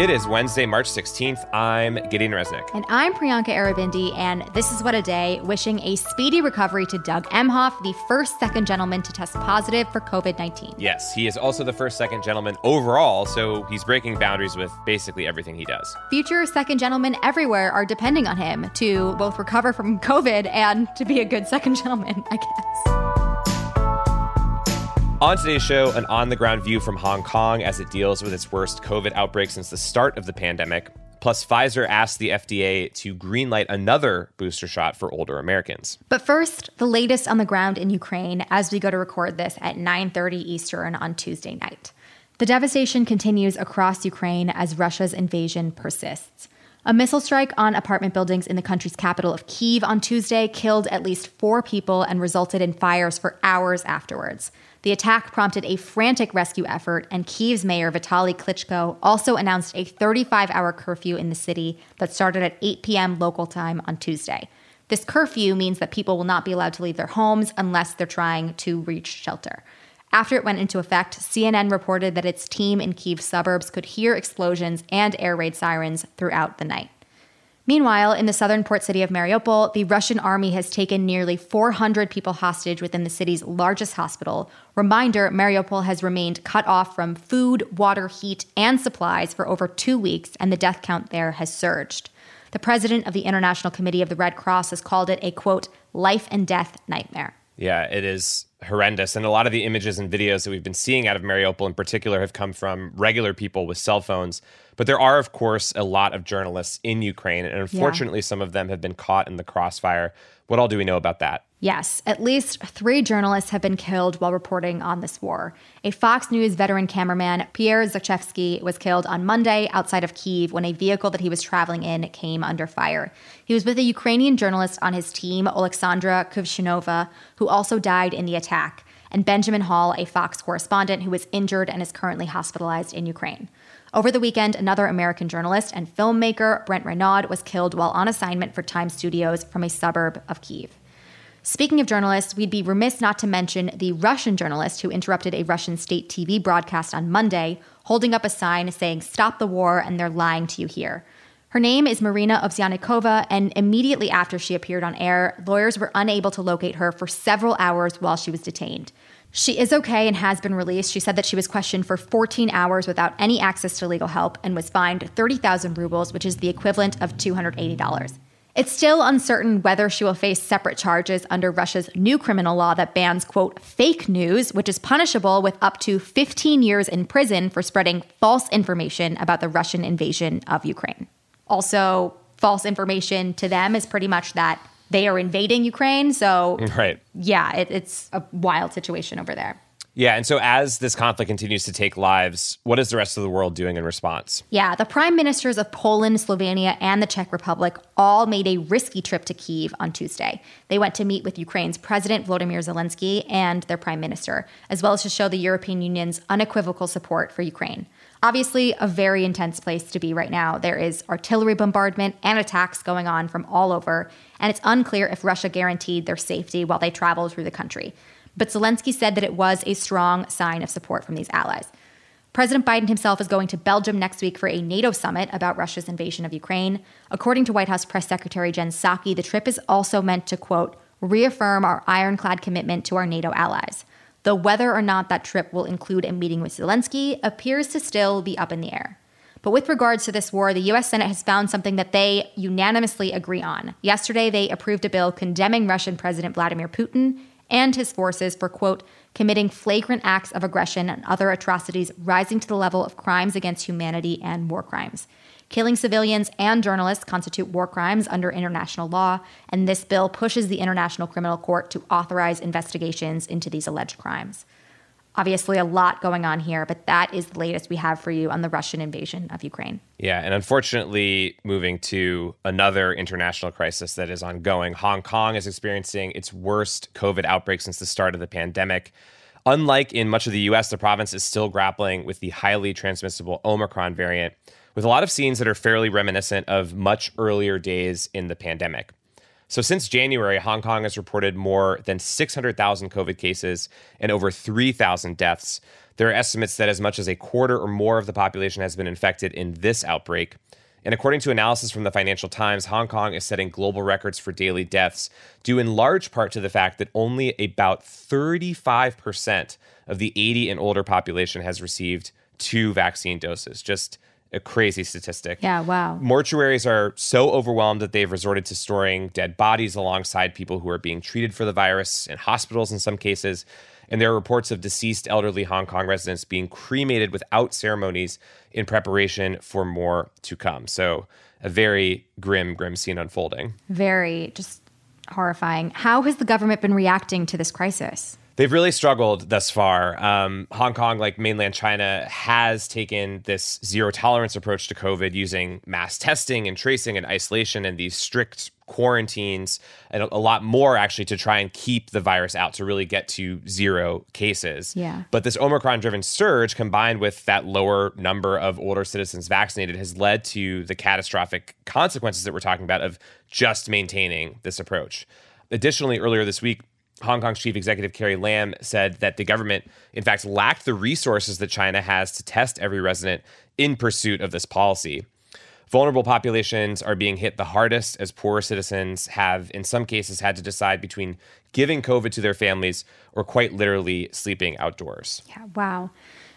It is Wednesday, March 16th. I'm Gideon Resnick. And I'm Priyanka Aribindi, and this is What a Day, wishing a speedy recovery to Doug Emhoff, the first second gentleman to test positive for COVID 19. Yes, he is also the first second gentleman overall, so he's breaking boundaries with basically everything he does. Future second gentlemen everywhere are depending on him to both recover from COVID and to be a good second gentleman, I guess. On today's show, an on the ground view from Hong Kong as it deals with its worst COVID outbreak since the start of the pandemic. Plus, Pfizer asked the FDA to greenlight another booster shot for older Americans. But first, the latest on the ground in Ukraine as we go to record this at 9:30 Eastern on Tuesday night. The devastation continues across Ukraine as Russia's invasion persists. A missile strike on apartment buildings in the country's capital of Kiev on Tuesday killed at least four people and resulted in fires for hours afterwards. The attack prompted a frantic rescue effort, and Kiev's mayor Vitaly Klitschko also announced a 35 hour curfew in the city that started at 8 p.m. local time on Tuesday. This curfew means that people will not be allowed to leave their homes unless they're trying to reach shelter. After it went into effect, CNN reported that its team in Kiev suburbs could hear explosions and air raid sirens throughout the night. Meanwhile, in the southern port city of Mariupol, the Russian army has taken nearly 400 people hostage within the city's largest hospital. Reminder Mariupol has remained cut off from food, water, heat, and supplies for over two weeks, and the death count there has surged. The president of the International Committee of the Red Cross has called it a quote, life and death nightmare. Yeah, it is horrendous. And a lot of the images and videos that we've been seeing out of Mariupol in particular have come from regular people with cell phones. But there are, of course, a lot of journalists in Ukraine. And unfortunately, yeah. some of them have been caught in the crossfire. What all do we know about that? Yes, at least three journalists have been killed while reporting on this war. A Fox News veteran cameraman, Pierre Zakrzewski, was killed on Monday outside of Kiev when a vehicle that he was traveling in came under fire. He was with a Ukrainian journalist on his team, Alexandra Kuvshinova, who also died in the attack, and Benjamin Hall, a Fox correspondent who was injured and is currently hospitalized in Ukraine. Over the weekend, another American journalist and filmmaker, Brent Renaud, was killed while on assignment for Time Studios from a suburb of Kiev. Speaking of journalists, we'd be remiss not to mention the Russian journalist who interrupted a Russian state TV broadcast on Monday, holding up a sign saying, Stop the war and they're lying to you here. Her name is Marina Ovsyannikova, and immediately after she appeared on air, lawyers were unable to locate her for several hours while she was detained. She is okay and has been released. She said that she was questioned for 14 hours without any access to legal help and was fined 30,000 rubles, which is the equivalent of $280. It's still uncertain whether she will face separate charges under Russia's new criminal law that bans, quote, fake news, which is punishable with up to 15 years in prison for spreading false information about the Russian invasion of Ukraine. Also, false information to them is pretty much that they are invading Ukraine. So, right. yeah, it, it's a wild situation over there. Yeah, and so as this conflict continues to take lives, what is the rest of the world doing in response? Yeah, the prime ministers of Poland, Slovenia, and the Czech Republic all made a risky trip to Kiev on Tuesday. They went to meet with Ukraine's President Volodymyr Zelensky and their prime minister, as well as to show the European Union's unequivocal support for Ukraine. Obviously, a very intense place to be right now. There is artillery bombardment and attacks going on from all over, and it's unclear if Russia guaranteed their safety while they traveled through the country. But Zelensky said that it was a strong sign of support from these allies. President Biden himself is going to Belgium next week for a NATO summit about Russia's invasion of Ukraine. According to White House Press Secretary Jen Psaki, the trip is also meant to, quote, reaffirm our ironclad commitment to our NATO allies. Though whether or not that trip will include a meeting with Zelensky appears to still be up in the air. But with regards to this war, the US Senate has found something that they unanimously agree on. Yesterday, they approved a bill condemning Russian President Vladimir Putin and his forces for, quote, committing flagrant acts of aggression and other atrocities rising to the level of crimes against humanity and war crimes. Killing civilians and journalists constitute war crimes under international law, and this bill pushes the International Criminal Court to authorize investigations into these alleged crimes. Obviously, a lot going on here, but that is the latest we have for you on the Russian invasion of Ukraine. Yeah, and unfortunately, moving to another international crisis that is ongoing, Hong Kong is experiencing its worst COVID outbreak since the start of the pandemic. Unlike in much of the US, the province is still grappling with the highly transmissible Omicron variant, with a lot of scenes that are fairly reminiscent of much earlier days in the pandemic. So, since January, Hong Kong has reported more than 600,000 COVID cases and over 3,000 deaths. There are estimates that as much as a quarter or more of the population has been infected in this outbreak. And according to analysis from the Financial Times, Hong Kong is setting global records for daily deaths, due in large part to the fact that only about 35% of the 80 and older population has received two vaccine doses. Just a crazy statistic. Yeah, wow. Mortuaries are so overwhelmed that they've resorted to storing dead bodies alongside people who are being treated for the virus in hospitals in some cases. And there are reports of deceased elderly Hong Kong residents being cremated without ceremonies in preparation for more to come. So, a very grim, grim scene unfolding. Very just horrifying. How has the government been reacting to this crisis? They've really struggled thus far. Um, Hong Kong, like mainland China, has taken this zero tolerance approach to COVID using mass testing and tracing and isolation and these strict quarantines and a lot more actually to try and keep the virus out to really get to zero cases. Yeah. But this Omicron driven surge combined with that lower number of older citizens vaccinated has led to the catastrophic consequences that we're talking about of just maintaining this approach. Additionally, earlier this week, Hong Kong's chief executive Carrie Lam said that the government, in fact, lacked the resources that China has to test every resident in pursuit of this policy. Vulnerable populations are being hit the hardest as poorer citizens have, in some cases, had to decide between giving COVID to their families or quite literally sleeping outdoors. Yeah, wow.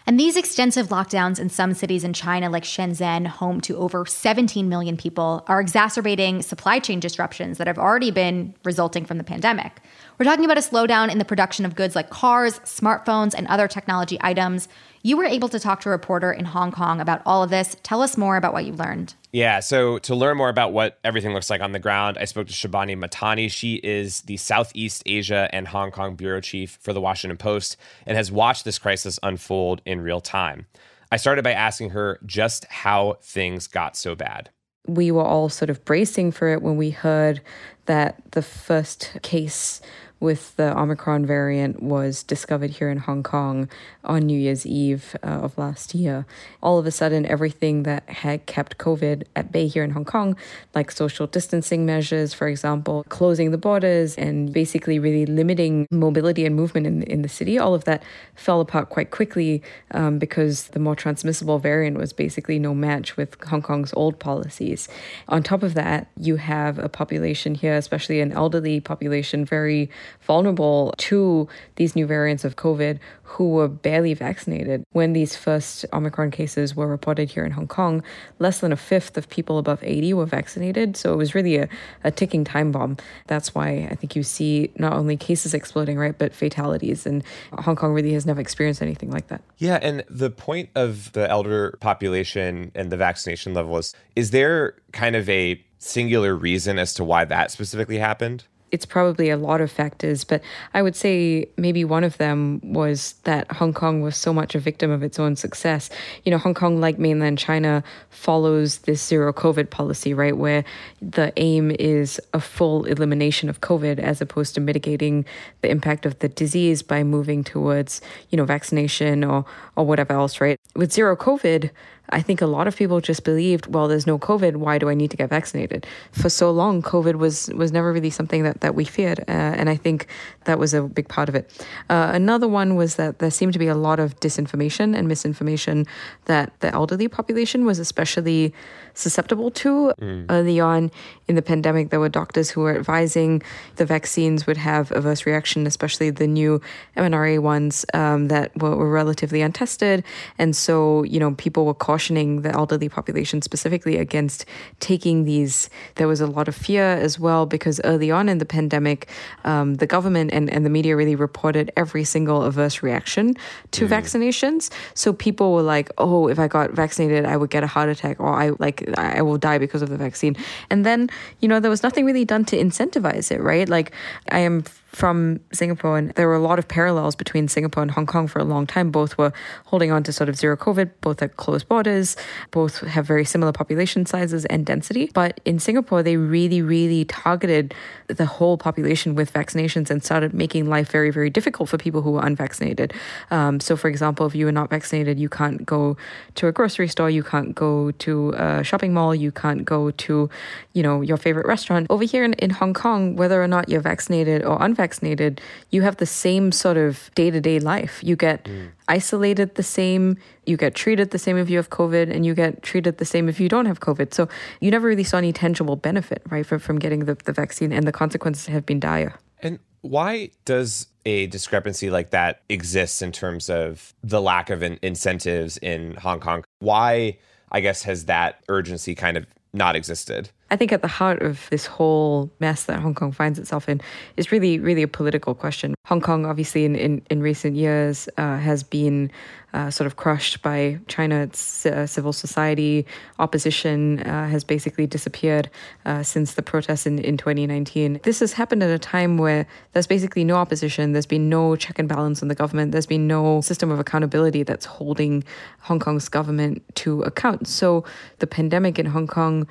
And these extensive lockdowns in some cities in China, like Shenzhen, home to over 17 million people, are exacerbating supply chain disruptions that have already been resulting from the pandemic. We're talking about a slowdown in the production of goods like cars, smartphones, and other technology items. You were able to talk to a reporter in Hong Kong about all of this. Tell us more about what you learned. Yeah, so to learn more about what everything looks like on the ground, I spoke to Shibani Mahtani. She is the Southeast Asia and Hong Kong bureau chief for the Washington Post and has watched this crisis unfold in real time. I started by asking her just how things got so bad. We were all sort of bracing for it when we heard that the first case with the Omicron variant was discovered here in Hong Kong on New Year's Eve uh, of last year. All of a sudden, everything that had kept COVID at bay here in Hong Kong, like social distancing measures, for example, closing the borders, and basically really limiting mobility and movement in, in the city, all of that fell apart quite quickly um, because the more transmissible variant was basically no match with Hong Kong's old policies. On top of that, you have a population here, especially an elderly population, very vulnerable to these new variants of COVID who were barely vaccinated. When these first Omicron cases were reported here in Hong Kong, less than a fifth of people above 80 were vaccinated. So it was really a, a ticking time bomb. That's why I think you see not only cases exploding, right, but fatalities. And Hong Kong really has never experienced anything like that. Yeah. And the point of the elder population and the vaccination level is is there kind of a singular reason as to why that specifically happened? It's probably a lot of factors, but I would say maybe one of them was that Hong Kong was so much a victim of its own success. You know, Hong Kong, like mainland China, follows this zero COVID policy, right, where the aim is a full elimination of COVID as opposed to mitigating the impact of the disease by moving towards, you know, vaccination or, or whatever else, right? With zero COVID, I think a lot of people just believed, well, there's no COVID. Why do I need to get vaccinated? For so long, COVID was was never really something that that we feared, uh, and I think that was a big part of it. Uh, another one was that there seemed to be a lot of disinformation and misinformation that the elderly population was especially susceptible to. Mm. Early on in the pandemic, there were doctors who were advising the vaccines would have adverse reaction, especially the new mRNA ones um, that were, were relatively untested, and so you know people were caught cautioning the elderly population specifically against taking these. There was a lot of fear as well because early on in the pandemic, um, the government and, and the media really reported every single adverse reaction to mm. vaccinations. So people were like, "Oh, if I got vaccinated, I would get a heart attack, or I like I will die because of the vaccine." And then you know there was nothing really done to incentivize it, right? Like I am from Singapore, and there were a lot of parallels between Singapore and Hong Kong for a long time. Both were holding on to sort of zero COVID, both had closed borders, both have very similar population sizes and density. But in Singapore, they really, really targeted the whole population with vaccinations and started making life very, very difficult for people who were unvaccinated. Um, so, for example, if you are not vaccinated, you can't go to a grocery store, you can't go to a shopping mall, you can't go to, you know, your favorite restaurant. Over here in, in Hong Kong, whether or not you're vaccinated or unvaccinated, vaccinated, you have the same sort of day to day life. You get mm. isolated the same, you get treated the same if you have COVID, and you get treated the same if you don't have COVID. So you never really saw any tangible benefit, right, from, from getting the, the vaccine, and the consequences have been dire. And why does a discrepancy like that exist in terms of the lack of in- incentives in Hong Kong? Why, I guess, has that urgency kind of not existed? I think at the heart of this whole mess that Hong Kong finds itself in is really, really a political question. Hong Kong, obviously, in, in, in recent years, uh, has been uh, sort of crushed by China. Uh, civil society opposition uh, has basically disappeared uh, since the protests in, in 2019. This has happened at a time where there's basically no opposition, there's been no check and balance on the government, there's been no system of accountability that's holding Hong Kong's government to account. So the pandemic in Hong Kong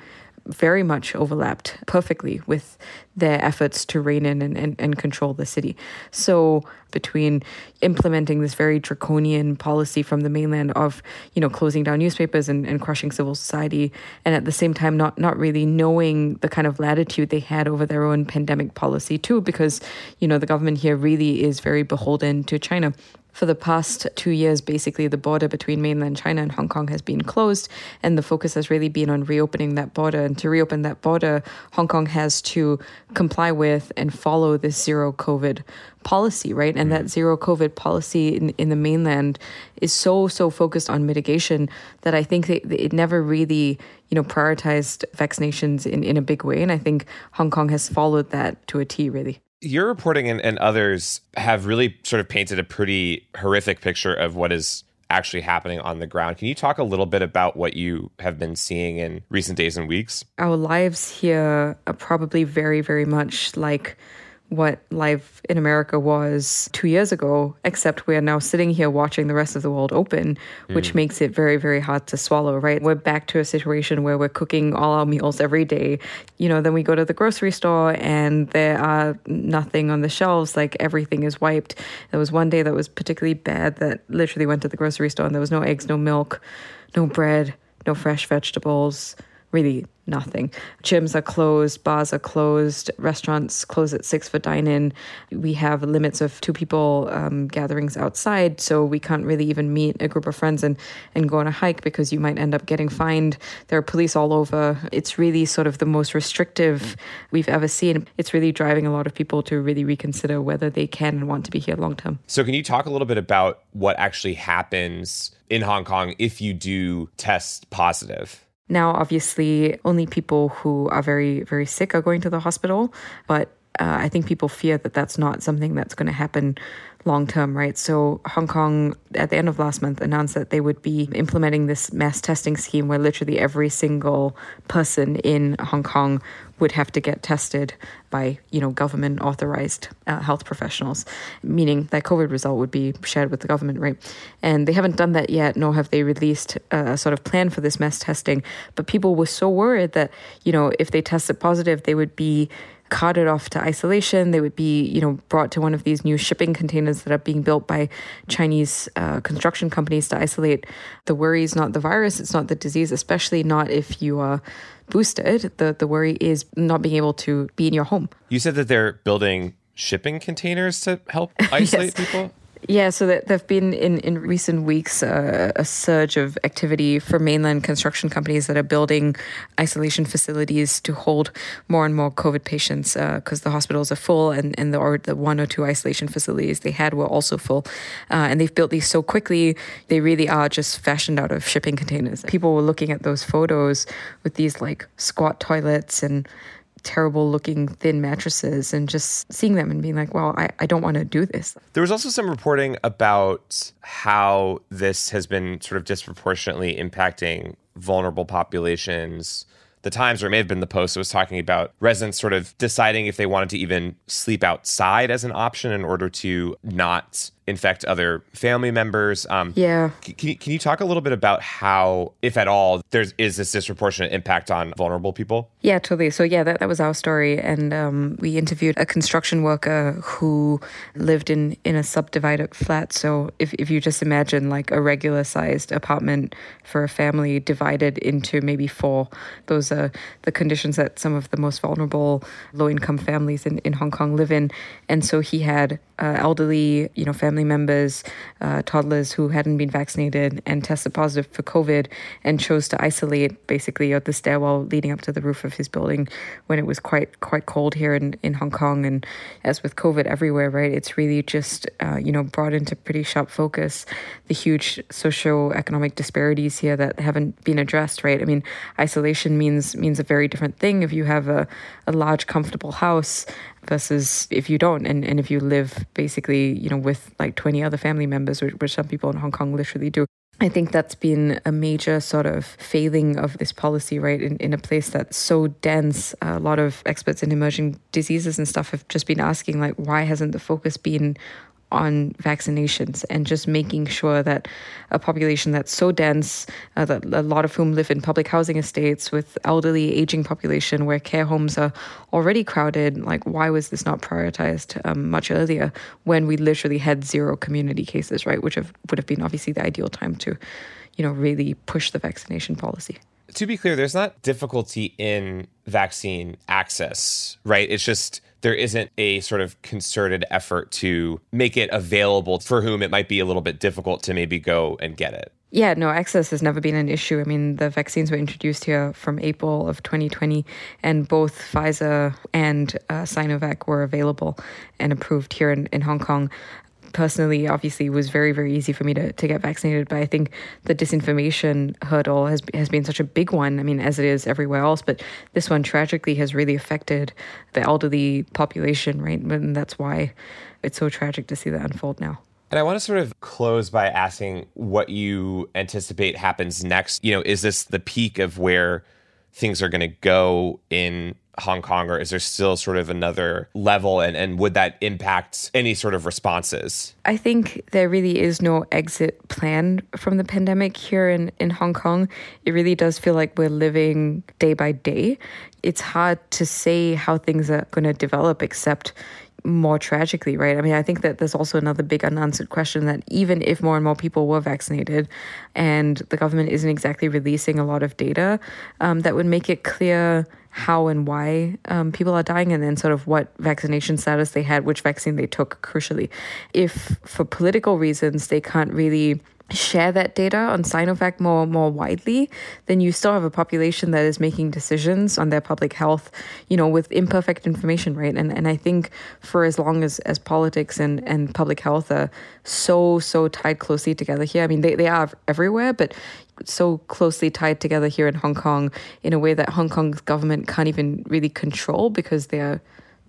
very much overlapped perfectly with their efforts to rein in and, and, and control the city. So between implementing this very draconian policy from the mainland of, you know, closing down newspapers and, and crushing civil society, and at the same time not not really knowing the kind of latitude they had over their own pandemic policy too, because, you know, the government here really is very beholden to China for the past two years, basically, the border between mainland China and Hong Kong has been closed, and the focus has really been on reopening that border. And to reopen that border, Hong Kong has to comply with and follow this zero COVID policy, right? And that mm. zero COVID policy in, in the mainland is so, so focused on mitigation that I think that it never really, you know, prioritized vaccinations in, in a big way. And I think Hong Kong has followed that to a T, really your reporting and, and others have really sort of painted a pretty horrific picture of what is actually happening on the ground. Can you talk a little bit about what you have been seeing in recent days and weeks? Our lives here are probably very, very much like what life in America was two years ago, except we are now sitting here watching the rest of the world open, which mm. makes it very, very hard to swallow, right? We're back to a situation where we're cooking all our meals every day. You know, then we go to the grocery store and there are nothing on the shelves, like everything is wiped. There was one day that was particularly bad that literally went to the grocery store and there was no eggs, no milk, no bread, no fresh vegetables really nothing. Gyms are closed, bars are closed, restaurants close at six for dine in. We have limits of two people um, gatherings outside, so we can't really even meet a group of friends and, and go on a hike because you might end up getting fined. There are police all over. It's really sort of the most restrictive we've ever seen. It's really driving a lot of people to really reconsider whether they can and want to be here long term. So, can you talk a little bit about what actually happens in Hong Kong if you do test positive? Now, obviously, only people who are very, very sick are going to the hospital, but uh, I think people fear that that's not something that's going to happen long term, right? So, Hong Kong, at the end of last month, announced that they would be implementing this mass testing scheme where literally every single person in Hong Kong would have to get tested by, you know, government authorized uh, health professionals, meaning that COVID result would be shared with the government, right? And they haven't done that yet, nor have they released a sort of plan for this mass testing. But people were so worried that, you know, if they tested positive, they would be carted off to isolation. They would be, you know, brought to one of these new shipping containers that are being built by Chinese uh, construction companies to isolate. The worry is not the virus, it's not the disease, especially not if you are boosted. The the worry is not being able to be in your home. You said that they're building shipping containers to help isolate yes. people. Yeah, so there have been in, in recent weeks uh, a surge of activity for mainland construction companies that are building isolation facilities to hold more and more COVID patients because uh, the hospitals are full and, and the, the one or two isolation facilities they had were also full. Uh, and they've built these so quickly, they really are just fashioned out of shipping containers. People were looking at those photos with these like squat toilets and terrible looking thin mattresses and just seeing them and being like, well, I, I don't want to do this. There was also some reporting about how this has been sort of disproportionately impacting vulnerable populations. The Times, or it may have been the Post, was talking about residents sort of deciding if they wanted to even sleep outside as an option in order to not infect other family members. Um, yeah. Can you, can you talk a little bit about how, if at all, there's is this disproportionate impact on vulnerable people? Yeah, totally. So yeah, that, that was our story, and um, we interviewed a construction worker who lived in in a subdivided flat. So if if you just imagine like a regular sized apartment for a family divided into maybe four, those are the conditions that some of the most vulnerable low income families in, in Hong Kong live in. And so he had uh, elderly, you know, family members, uh, toddlers who hadn't been vaccinated and tested positive for COVID and chose to isolate basically at the stairwell leading up to the roof of his building when it was quite quite cold here in, in Hong Kong. And as with COVID everywhere, right, it's really just, uh, you know, brought into pretty sharp focus the huge socio-economic disparities here that haven't been addressed, right? I mean, isolation means means a very different thing if you have a, a large, comfortable house versus if you don't and, and if you live basically you know with like 20 other family members which, which some people in hong kong literally do I think that's been a major sort of failing of this policy, right? In, in a place that's so dense, a lot of experts in emerging diseases and stuff have just been asking, like, why hasn't the focus been on vaccinations and just making sure that a population that's so dense, uh, that a lot of whom live in public housing estates with elderly, aging population where care homes are already crowded, like why was this not prioritized um, much earlier when we literally had zero community cases, right? Which have, would have been obviously the ideal time to, you know, really push the vaccination policy to be clear, there's not difficulty in vaccine access, right? It's just there isn't a sort of concerted effort to make it available for whom it might be a little bit difficult to maybe go and get it. Yeah, no, access has never been an issue. I mean, the vaccines were introduced here from April of 2020, and both Pfizer and uh, Sinovac were available and approved here in, in Hong Kong personally, obviously, was very, very easy for me to, to get vaccinated. But I think the disinformation hurdle has has been such a big one. I mean, as it is everywhere else, but this one tragically has really affected the elderly population, right? And that's why it's so tragic to see that unfold now. And I want to sort of close by asking what you anticipate happens next. You know, is this the peak of where things are going to go in Hong Kong, or is there still sort of another level? And, and would that impact any sort of responses? I think there really is no exit plan from the pandemic here in, in Hong Kong. It really does feel like we're living day by day. It's hard to say how things are going to develop, except more tragically, right? I mean, I think that there's also another big unanswered question that even if more and more people were vaccinated and the government isn't exactly releasing a lot of data, um, that would make it clear how and why um, people are dying and then sort of what vaccination status they had, which vaccine they took, crucially. If for political reasons they can't really share that data on Sinovac more more widely, then you still have a population that is making decisions on their public health, you know, with imperfect information, right? And and I think for as long as, as politics and, and public health are so, so tied closely together here. I mean they, they are everywhere, but so closely tied together here in Hong Kong in a way that Hong Kong's government can't even really control because they are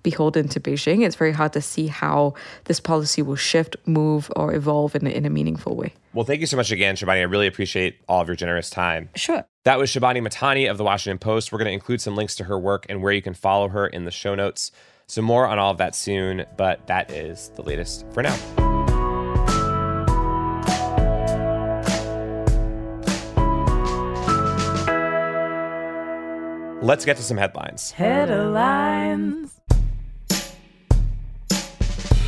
beholden to Beijing. It's very hard to see how this policy will shift, move, or evolve in a, in a meaningful way. Well, thank you so much again, Shibani. I really appreciate all of your generous time. Sure. That was Shibani Mahtani of the Washington Post. We're going to include some links to her work and where you can follow her in the show notes. So, more on all of that soon, but that is the latest for now. Let's get to some headlines. Headlines.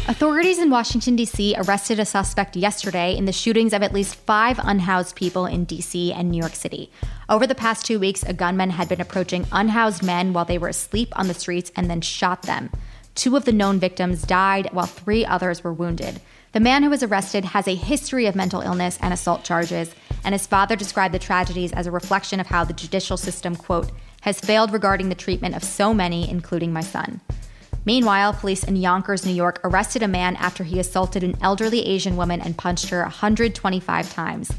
Authorities in Washington, D.C. arrested a suspect yesterday in the shootings of at least five unhoused people in D.C. and New York City. Over the past two weeks, a gunman had been approaching unhoused men while they were asleep on the streets and then shot them. Two of the known victims died while three others were wounded. The man who was arrested has a history of mental illness and assault charges, and his father described the tragedies as a reflection of how the judicial system, quote, has failed regarding the treatment of so many, including my son. Meanwhile, police in Yonkers, New York arrested a man after he assaulted an elderly Asian woman and punched her 125 times.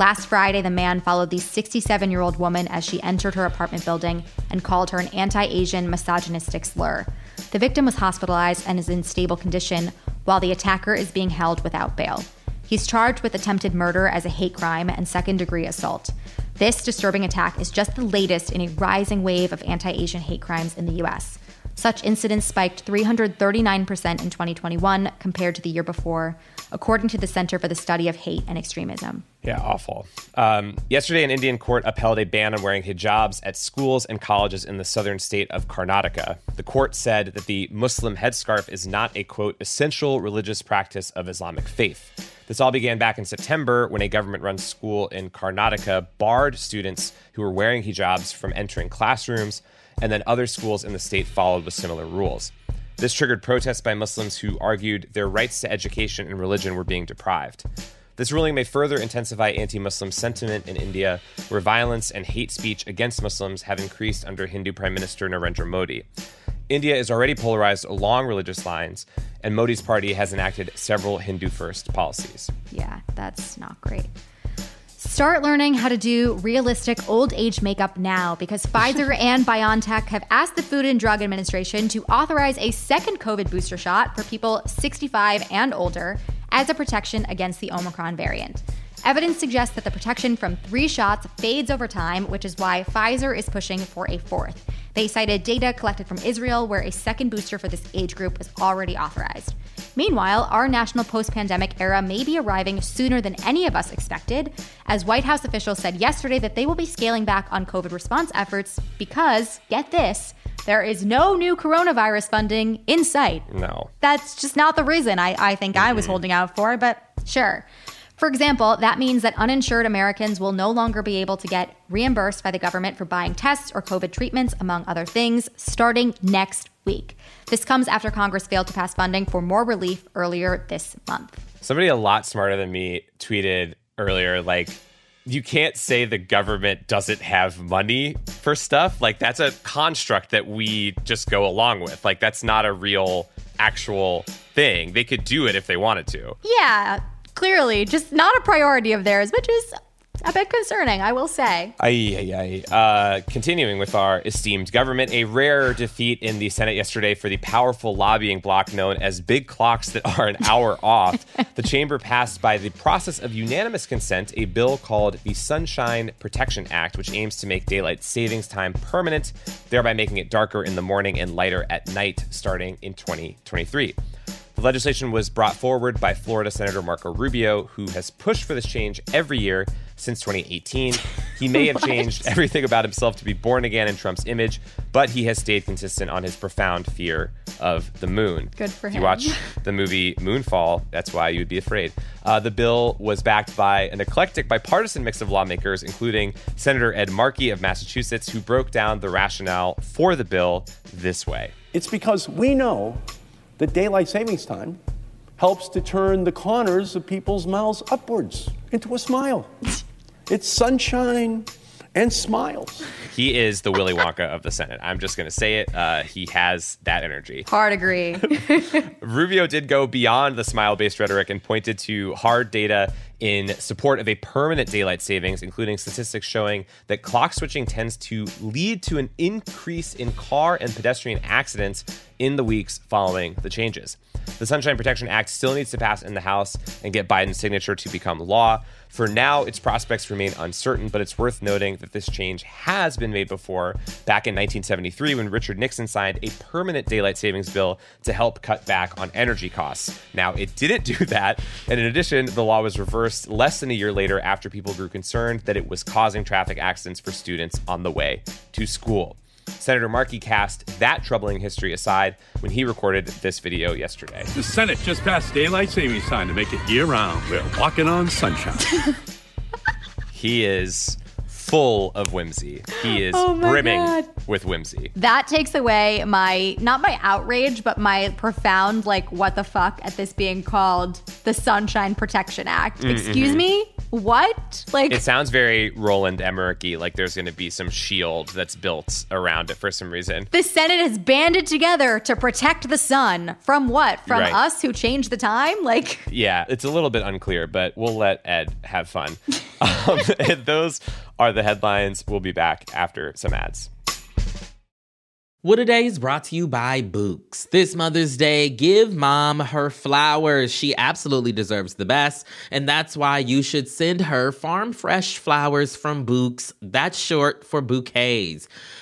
Last Friday, the man followed the 67 year old woman as she entered her apartment building and called her an anti Asian misogynistic slur. The victim was hospitalized and is in stable condition, while the attacker is being held without bail. He's charged with attempted murder as a hate crime and second degree assault. This disturbing attack is just the latest in a rising wave of anti Asian hate crimes in the US. Such incidents spiked 339% in 2021 compared to the year before, according to the Center for the Study of Hate and Extremism. Yeah, awful. Um, yesterday, an Indian court upheld a ban on wearing hijabs at schools and colleges in the southern state of Karnataka. The court said that the Muslim headscarf is not a, quote, essential religious practice of Islamic faith. This all began back in September when a government run school in Karnataka barred students who were wearing hijabs from entering classrooms, and then other schools in the state followed with similar rules. This triggered protests by Muslims who argued their rights to education and religion were being deprived. This ruling may further intensify anti Muslim sentiment in India, where violence and hate speech against Muslims have increased under Hindu Prime Minister Narendra Modi. India is already polarized along religious lines, and Modi's party has enacted several Hindu first policies. Yeah, that's not great. Start learning how to do realistic old age makeup now because Pfizer and BioNTech have asked the Food and Drug Administration to authorize a second COVID booster shot for people 65 and older as a protection against the Omicron variant. Evidence suggests that the protection from three shots fades over time, which is why Pfizer is pushing for a fourth. They cited data collected from Israel, where a second booster for this age group was already authorized. Meanwhile, our national post pandemic era may be arriving sooner than any of us expected, as White House officials said yesterday that they will be scaling back on COVID response efforts because, get this, there is no new coronavirus funding in sight. No. That's just not the reason I, I think mm-hmm. I was holding out for, but sure. For example, that means that uninsured Americans will no longer be able to get reimbursed by the government for buying tests or COVID treatments, among other things, starting next week. This comes after Congress failed to pass funding for more relief earlier this month. Somebody a lot smarter than me tweeted earlier, like, you can't say the government doesn't have money for stuff. Like, that's a construct that we just go along with. Like, that's not a real, actual thing. They could do it if they wanted to. Yeah, clearly just not a priority of theirs, which is a bit concerning, I will say. Aye, aye, aye. Uh, continuing with our esteemed government, a rare defeat in the Senate yesterday for the powerful lobbying bloc known as big clocks that are an hour off. The chamber passed by the process of unanimous consent a bill called the Sunshine Protection Act, which aims to make daylight savings time permanent, thereby making it darker in the morning and lighter at night starting in 2023. The legislation was brought forward by Florida Senator Marco Rubio, who has pushed for this change every year since 2018. He may have changed everything about himself to be born again in Trump's image, but he has stayed consistent on his profound fear of the moon. Good for if him. you watch the movie Moonfall, that's why you'd be afraid. Uh, the bill was backed by an eclectic bipartisan mix of lawmakers, including Senator Ed Markey of Massachusetts, who broke down the rationale for the bill this way. It's because we know that daylight savings time helps to turn the corners of people's mouths upwards into a smile. It's sunshine and smiles. He is the Willy Wonka of the Senate. I'm just going to say it. Uh, he has that energy. Hard agree. Rubio did go beyond the smile based rhetoric and pointed to hard data in support of a permanent daylight savings, including statistics showing that clock switching tends to lead to an increase in car and pedestrian accidents in the weeks following the changes. The Sunshine Protection Act still needs to pass in the House and get Biden's signature to become law. For now, its prospects remain uncertain, but it's worth noting that this change has been made before, back in 1973 when Richard Nixon signed a permanent daylight savings bill to help cut back on energy costs. Now, it didn't do that, and in addition, the law was reversed less than a year later after people grew concerned that it was causing traffic accidents for students on the way to school. Senator Markey cast that troubling history aside when he recorded this video yesterday. The Senate just passed daylight savings time to make it year round. We're walking on sunshine. he is full of whimsy. He is Oh brimming God. with whimsy. That takes away my not my outrage, but my profound like what the fuck at this being called the Sunshine Protection Act. Excuse me? What? Like It sounds very Roland Emmerich like there's going to be some shield that's built around it for some reason. the Senate has banded together to protect the sun from what? From Right. us who changed the time? Like Yeah, it's a little bit unclear, but we'll let Ed have fun. um, those are the headlines. We'll be back after some ads. What a Day is brought to you by Bouqs. This Mother's Day, give mom her flowers. She absolutely deserves the best, and that's why you should send her farm fresh flowers from Bouqs. That's short for bouquets.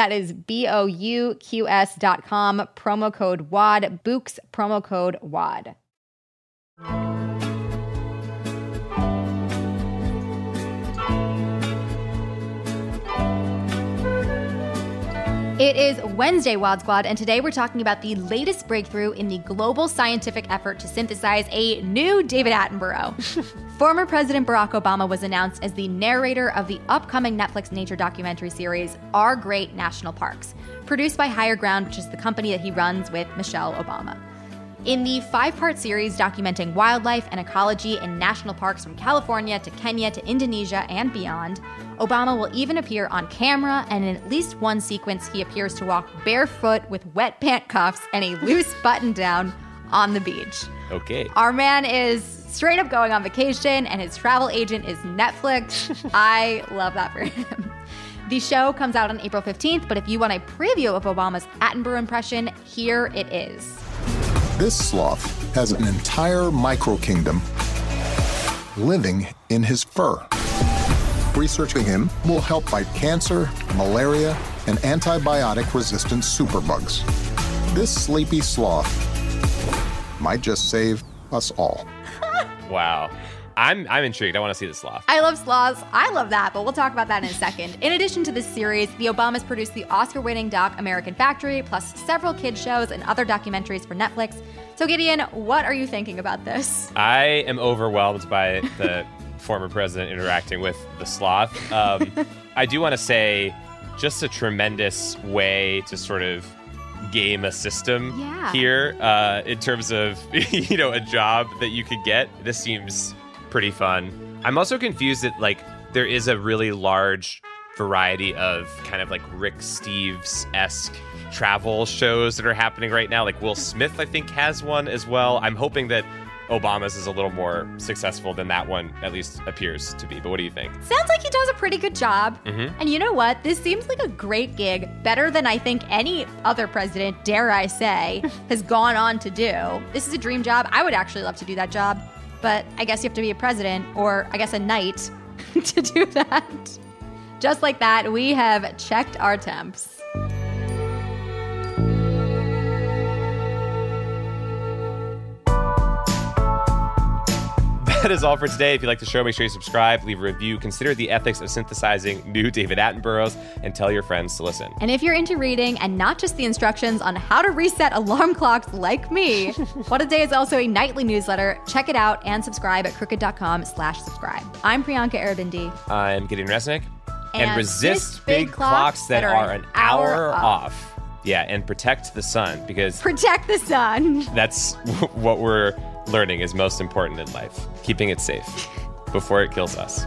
That is B O U Q S dot com, promo code WAD, Bouqs, promo code WAD. It is Wednesday, Wad Squad, and today we're talking about the latest breakthrough in the global scientific effort to synthesize a new David Attenborough. Former President Barack Obama was announced as the narrator of the upcoming Netflix nature documentary series, Our Great National Parks, produced by Higher Ground, which is the company that he runs with Michelle Obama. In the five part series documenting wildlife and ecology in national parks from California to Kenya to Indonesia and beyond, Obama will even appear on camera, and in at least one sequence, he appears to walk barefoot with wet pant cuffs and a loose button down on the beach. Okay. Our man is straight up going on vacation, and his travel agent is Netflix. I love that for him. The show comes out on April 15th, but if you want a preview of Obama's Attenborough impression, here it is. This sloth has an entire micro kingdom living in his fur. Researching him will help fight cancer, malaria, and antibiotic resistant superbugs. This sleepy sloth might just save us all. Wow. I'm I'm intrigued. I want to see the sloth. I love sloths. I love that, but we'll talk about that in a second. In addition to this series, the Obamas produced the Oscar winning doc American Factory, plus several kids' shows and other documentaries for Netflix. So, Gideon, what are you thinking about this? I am overwhelmed by the former president interacting with the sloth. Um, I do want to say, just a tremendous way to sort of game a system Yeah. here uh, in terms of you know a job that you could get. This seems pretty fun. I'm also confused that like there is a really large variety of kind of like Rick Steves esque travel shows that are happening right now. Like Will Smith, I think, has one as well. I'm hoping that Obama's is a little more successful than that one at least appears to be. But what do you think? Sounds like he does a pretty good job. Mm-hmm. And you know what? This seems like a great gig, better than I think any other president, dare I say, has gone on to do. This is a dream job. I would actually love to do that job, but I guess you have to be a president or I guess a knight to do that. Just like that, we have checked our temps. That is all for today. If you like the show, make sure you subscribe, leave a review, consider the ethics of synthesizing new David Attenboroughs, and tell your friends to listen. And if you're into reading and not just the instructions on how to reset alarm clocks like me, What a Day is also a nightly newsletter. Check it out and subscribe at crooked.com slash subscribe. I'm Priyanka Aribindi. I'm Gideon Resnick. And resist big clocks that are an hour off. Yeah, and protect the sun because Protect the sun. that's what we're learning is most important in life. Keeping it safe before it kills us.